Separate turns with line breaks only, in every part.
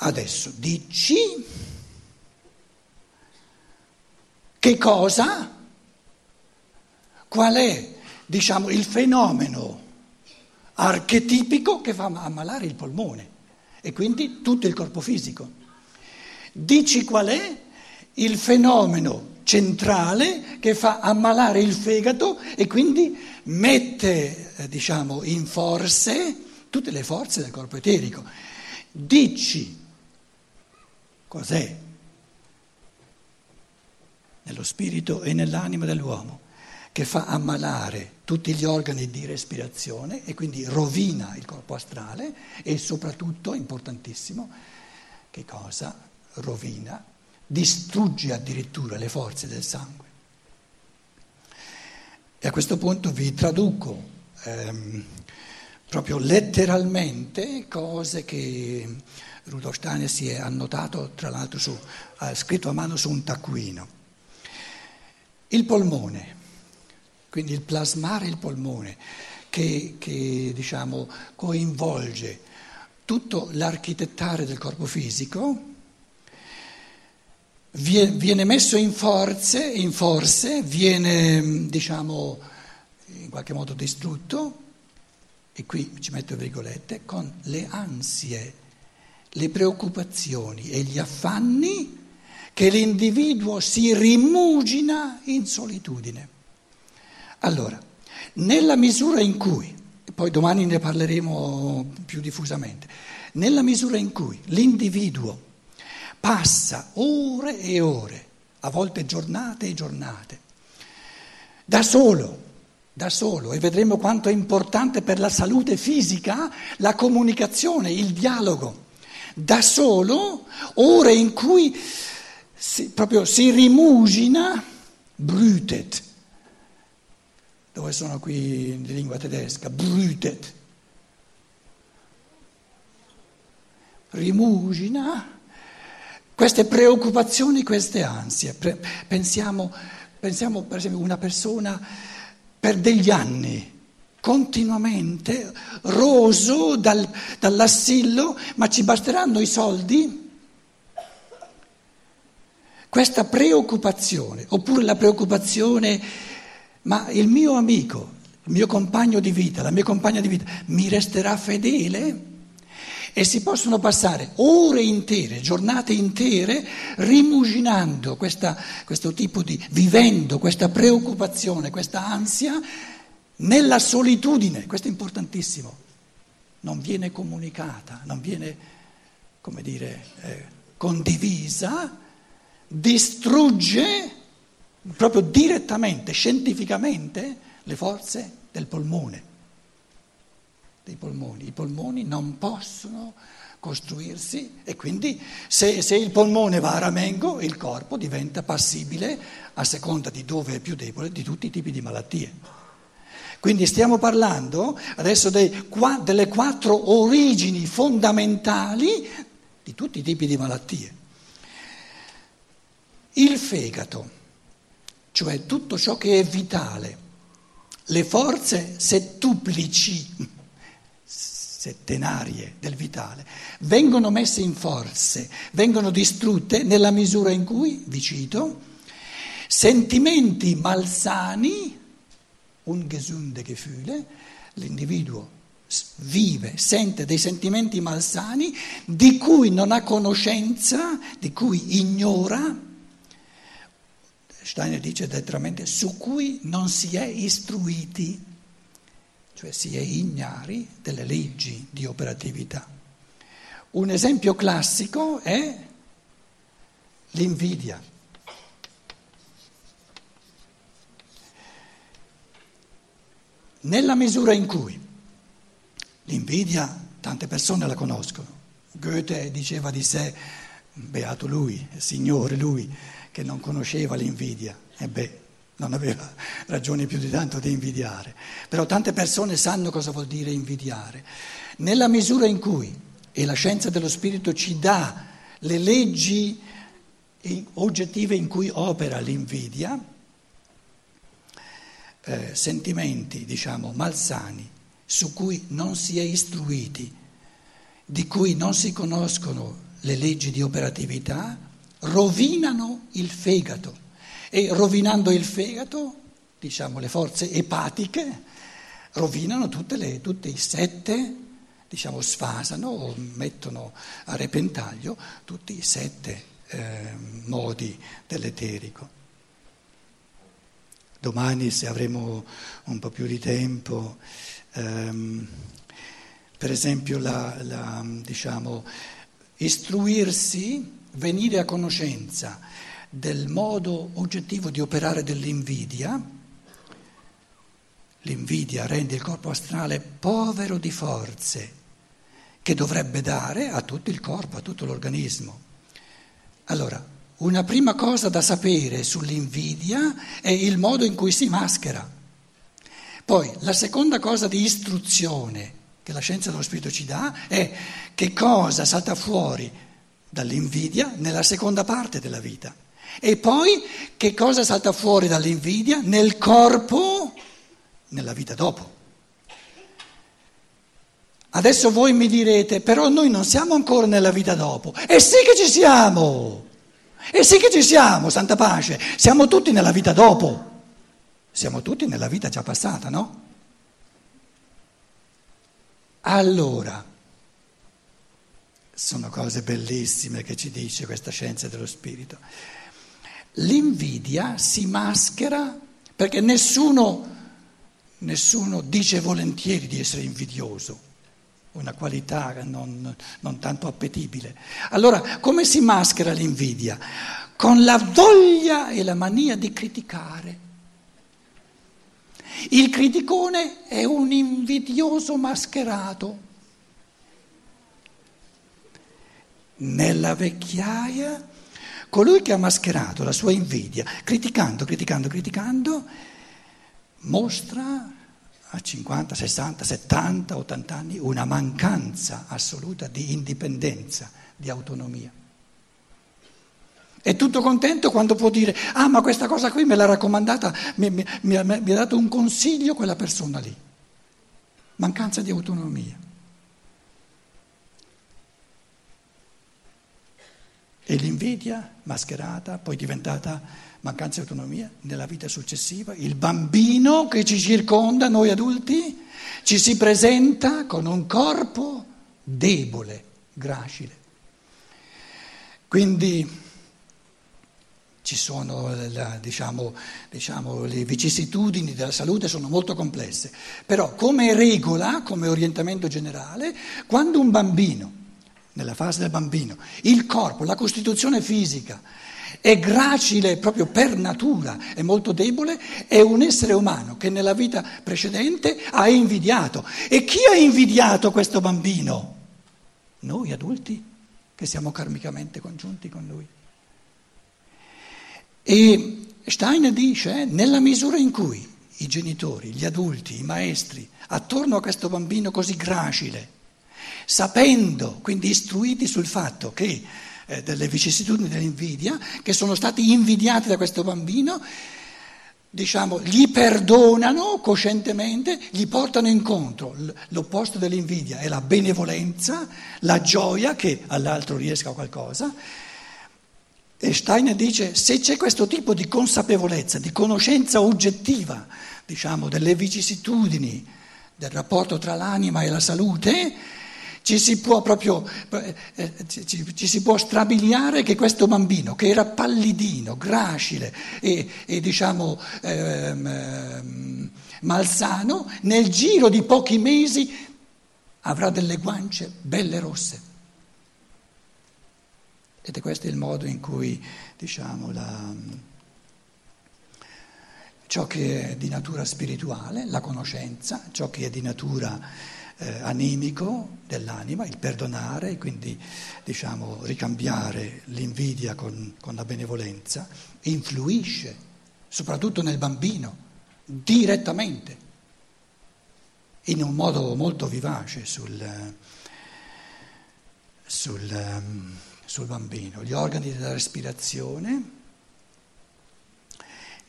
Adesso dici che cosa? Qual è, diciamo, il fenomeno archetipico che fa ammalare il polmone e quindi tutto il corpo fisico? Dici qual è il fenomeno centrale che fa ammalare il fegato e quindi mette, eh, diciamo, in forze tutte le forze del corpo eterico. Dici cos'è nello spirito e nell'anima dell'uomo che fa ammalare tutti gli organi di respirazione e quindi rovina il corpo astrale e soprattutto, importantissimo, che cosa? Rovina, distrugge addirittura le forze del sangue. E a questo punto vi traduco ehm, proprio letteralmente cose che Rudolf Steiner si è annotato, tra l'altro su, ha scritto a mano su un taccuino. Il polmone, quindi il plasmare il polmone, che, che diciamo, coinvolge tutto l'architettare del corpo fisico, viene messo in forze, in forze viene diciamo, in qualche modo distrutto, e qui ci metto virgolette, con le ansie, le preoccupazioni e gli affanni che l'individuo si rimugina in solitudine. Allora, nella misura in cui, poi domani ne parleremo più diffusamente, nella misura in cui l'individuo passa ore e ore, a volte giornate e giornate, da solo, da solo, e vedremo quanto è importante per la salute fisica la comunicazione, il dialogo, da solo, ore in cui si, proprio si rimugina, brütet, dove sono qui in lingua tedesca, brütet, rimugina. Queste preoccupazioni, queste ansie. Pensiamo, pensiamo per esempio a una persona per degli anni continuamente roso dal, dall'assillo, ma ci basteranno i soldi? Questa preoccupazione, oppure la preoccupazione, ma il mio amico, il mio compagno di vita, la mia compagna di vita, mi resterà fedele? E si possono passare ore intere, giornate intere, rimuginando questa, questo tipo di, vivendo questa preoccupazione, questa ansia, nella solitudine, questo è importantissimo, non viene comunicata, non viene, come dire, eh, condivisa distrugge proprio direttamente, scientificamente, le forze del polmone, dei polmoni. I polmoni non possono costruirsi e quindi se, se, il polmone va a ramengo il corpo diventa passibile, a seconda di dove è più debole, di tutti i tipi di malattie. Quindi stiamo parlando adesso dei, delle quattro origini fondamentali di tutti i tipi di malattie. Il fegato, cioè tutto ciò che è vitale, le forze settuplici, settenarie del vitale, vengono messe in forze, vengono distrutte nella misura in cui, vi cito, sentimenti malsani, un gesunde Gefühle, l'individuo vive, sente dei sentimenti malsani di cui non ha conoscenza, di cui ignora, Steiner dice letteralmente su cui non si è istruiti, cioè si è ignari delle leggi di operatività. Un esempio classico è l'invidia. Nella misura in cui l'invidia, tante persone la conoscono, Goethe diceva di sé, beato lui, signore lui, che non conosceva l'invidia. E beh, non aveva ragione più di tanto di invidiare. Però tante persone sanno cosa vuol dire invidiare. Nella misura in cui, e la scienza dello spirito ci dà le leggi oggettive in cui opera l'invidia, eh, sentimenti, diciamo, malsani, su cui non si è istruiti, di cui non si conoscono le leggi di operatività rovinano il fegato e rovinando il fegato, diciamo le forze epatiche, rovinano le, tutti i sette, diciamo sfasano o mettono a repentaglio tutti i sette eh, modi dell'eterico. Domani, se avremo un po' più di tempo, ehm, per esempio, la, la, diciamo, istruirsi, venire a conoscenza del modo oggettivo di operare dell'invidia, l'invidia rende il corpo astrale povero di forze che dovrebbe dare a tutto il corpo, a tutto l'organismo. Allora, una prima cosa da sapere sull'invidia è il modo in cui si maschera. Poi la seconda cosa di istruzione che la scienza dello spirito ci dà è che cosa salta fuori dall'invidia nella seconda parte della vita. E poi che cosa salta fuori dall'invidia nel corpo nella vita dopo. Adesso voi mi direte, però noi non siamo ancora nella vita dopo. E sì che ci siamo! E sì che ci siamo, santa pace, siamo tutti nella vita dopo, siamo tutti nella vita già passata, no? Allora, sono cose bellissime che ci dice questa scienza dello spirito. L'invidia si maschera perché nessuno, nessuno dice volentieri di essere invidioso una qualità non, non, tanto appetibile. Allora, come si maschera l'invidia? Con la voglia e la mania di criticare. Il criticone è un invidioso mascherato. Nella vecchiaia, colui che ha mascherato la sua invidia, criticando, criticando, criticando, mostra a 50, 60, 70, 80 anni una mancanza assoluta di indipendenza, di autonomia. È tutto contento quando può dire, ah ma questa cosa qui me l'ha raccomandata, mi, mi, mi, mi ha dato un consiglio quella persona lì. Mancanza di autonomia. E l'invidia mascherata, poi diventata mancanza di autonomia nella vita successiva, il bambino che ci circonda, noi adulti, ci si presenta con un corpo debole, gracile. Quindi ci sono, diciamo, diciamo, le vicissitudini della salute sono molto complesse, però come regola, come orientamento generale, quando un bambino nella fase del bambino. Il corpo, la costituzione fisica è gracile proprio per natura, è molto debole, è un essere umano che nella vita precedente ha invidiato. E chi ha invidiato questo bambino? Noi adulti che siamo karmicamente congiunti con lui. E Steiner dice, nella misura in cui i genitori, gli adulti, i maestri, attorno a questo bambino così gracile, sapendo, quindi istruiti sul fatto che eh, delle vicissitudini dell'invidia, che sono stati invidiati da questo bambino, diciamo, gli perdonano coscientemente, gli portano incontro. L'opposto dell'invidia è la benevolenza, la gioia che all'altro riesca qualcosa. E Steiner dice, se c'è questo tipo di consapevolezza, di conoscenza oggettiva, diciamo, delle vicissitudini, del rapporto tra l'anima e la salute, ci si può proprio eh, eh, ci, ci, si può strabiliare che questo bambino, che era pallidino, gracile e, e diciamo ehm, ehm, malsano, nel giro di pochi mesi avrà delle guance belle rosse. Ed è questo il modo in cui, diciamo, la, ciò che è di natura spirituale, la conoscenza, ciò che è di natura eh, animico dell'anima, il perdonare, quindi diciamo ricambiare l'invidia con, con la benevolenza, influisce soprattutto nel bambino, direttamente, in un modo molto vivace sul, sul, sul bambino. Gli organi della respirazione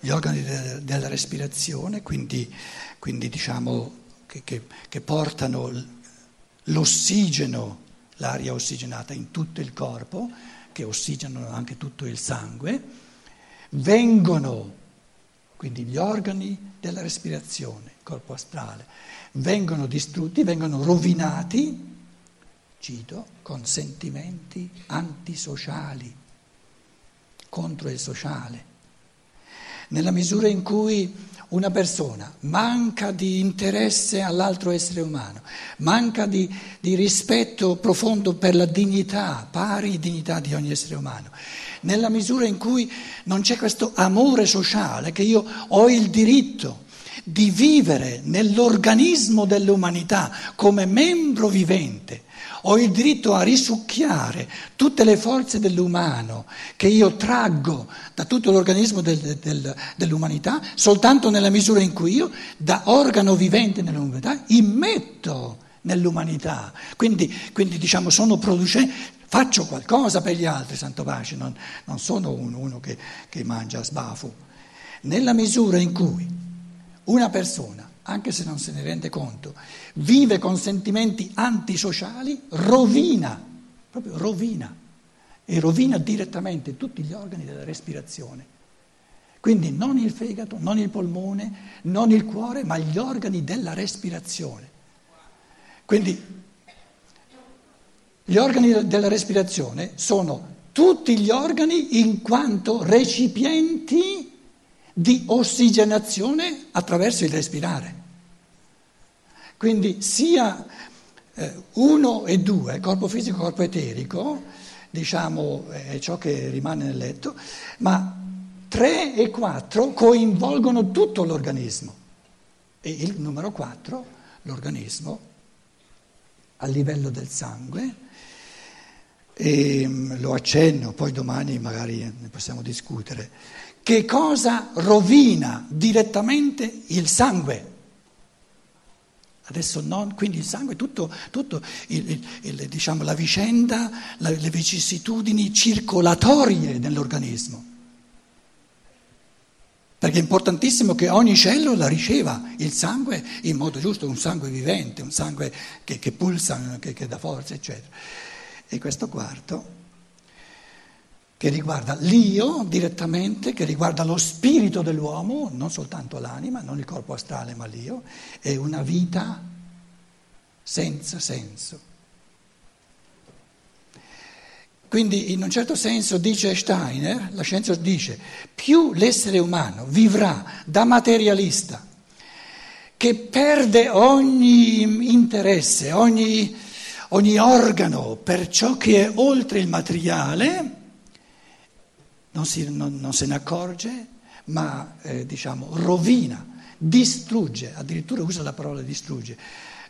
gli organi della respirazione, quindi, quindi diciamo che, che, che portano l'ossigeno, l'aria ossigenata in tutto il corpo, che ossigenano anche tutto il sangue, vengono, quindi gli organi della respirazione, il corpo astrale, vengono distrutti, vengono rovinati, cito, con sentimenti antisociali, contro il sociale. Nella misura in cui una persona manca di interesse all'altro essere umano, manca di, di, rispetto profondo per la dignità, pari dignità di ogni essere umano, nella misura in cui non c'è questo amore sociale che io ho il diritto di vivere nell'organismo dell'umanità come membro vivente, ho il diritto a risucchiare tutte le forze dell'umano che io traggo da tutto l'organismo del, del, dell'umanità soltanto nella misura in cui io, da organo vivente nell'umanità, immetto nell'umanità. Quindi, quindi diciamo, sono producente, faccio qualcosa per gli altri, Santo Pace, non, non sono uno, uno che, che mangia sbafo. Nella misura in cui una persona anche se non se ne rende conto, vive con sentimenti antisociali, rovina, proprio rovina, e rovina direttamente tutti gli organi della respirazione. Quindi non il fegato, non il polmone, non il cuore, ma gli organi della respirazione. Quindi gli organi della respirazione sono tutti gli organi in quanto recipienti di ossigenazione attraverso il respirare. Quindi sia eh, uno e due, corpo fisico e corpo eterico, diciamo è ciò che rimane nel letto, ma tre e quattro coinvolgono tutto l'organismo e il numero quattro, l'organismo a livello del sangue, e mm, lo accenno, poi domani magari ne possiamo discutere, che cosa rovina direttamente il sangue? Adesso non, quindi il sangue, tutto, tutto il, il, il, diciamo, la vicenda, la, le vicissitudini circolatorie dell'organismo. Perché è importantissimo che ogni cellula riceva il sangue in modo giusto, un sangue vivente, un sangue che, che pulsa, che, che dà forza, eccetera. E questo quarto, che riguarda l'io direttamente, che riguarda lo spirito dell'uomo, non soltanto l'anima, non il corpo astrale, ma l'io, è una vita senza senso. Quindi in un certo senso dice Steiner, la scienza dice, più l'essere umano vivrà da materialista, che perde ogni interesse, ogni, ogni organo per ciò che è oltre il materiale, non, si, non, non se ne accorge, ma eh, diciamo rovina, distrugge, addirittura usa la parola distrugge,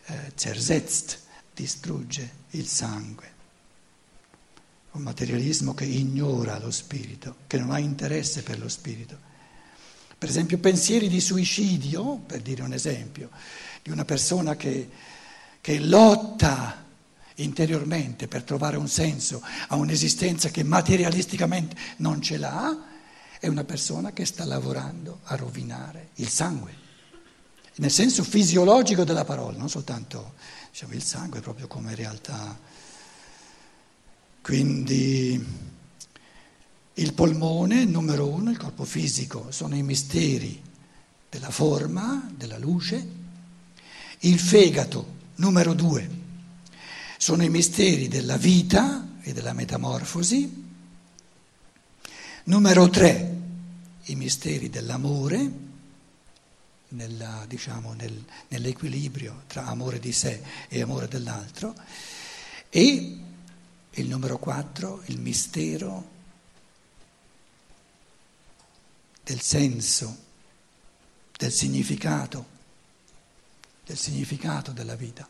eh, zersetzt, distrugge il sangue. Un materialismo che ignora lo spirito, che non ha interesse per lo spirito. Per esempio pensieri di suicidio, per dire un esempio, di una persona che, che lotta interiormente per trovare un senso a un'esistenza che materialisticamente non ce l'ha, è una persona che sta lavorando a rovinare il sangue, nel senso fisiologico della parola, non soltanto diciamo, il sangue proprio come realtà. Quindi il polmone, numero uno, il corpo fisico, sono i misteri della forma, della luce. Il fegato, numero due, sono i misteri della vita e della metamorfosi. Numero tre, i misteri dell'amore, nella, diciamo, nel, nell'equilibrio tra amore di sé e amore dell'altro. E il numero quattro, il mistero del senso, del significato, del significato della vita.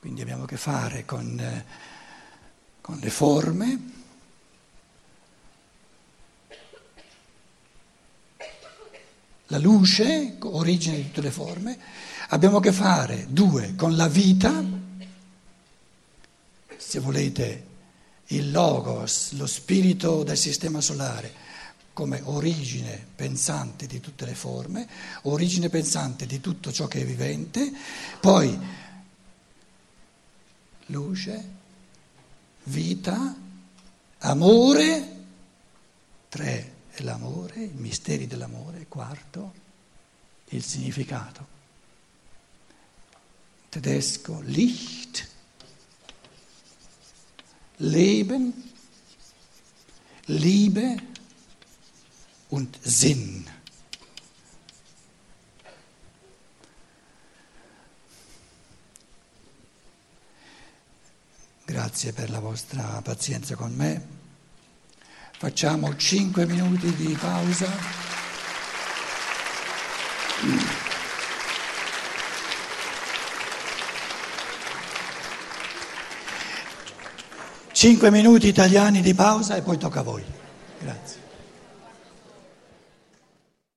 Quindi abbiamo a che fare con, eh, con le forme, la luce, origine di tutte le forme, abbiamo a che fare, due, con la vita, se volete, il logos, lo spirito del sistema solare, come origine pensante di tutte le forme, origine pensante di tutto ciò che è vivente, poi luce, vita, amore, tre è l'amore, i misteri dell'amore, quarto, il significato. Tedesco, Licht, Leben, Liebe und Sinn. Grazie per la vostra pazienza con me. Facciamo 5 minuti di pausa. Cinque minuti italiani di pausa e poi tocca a voi.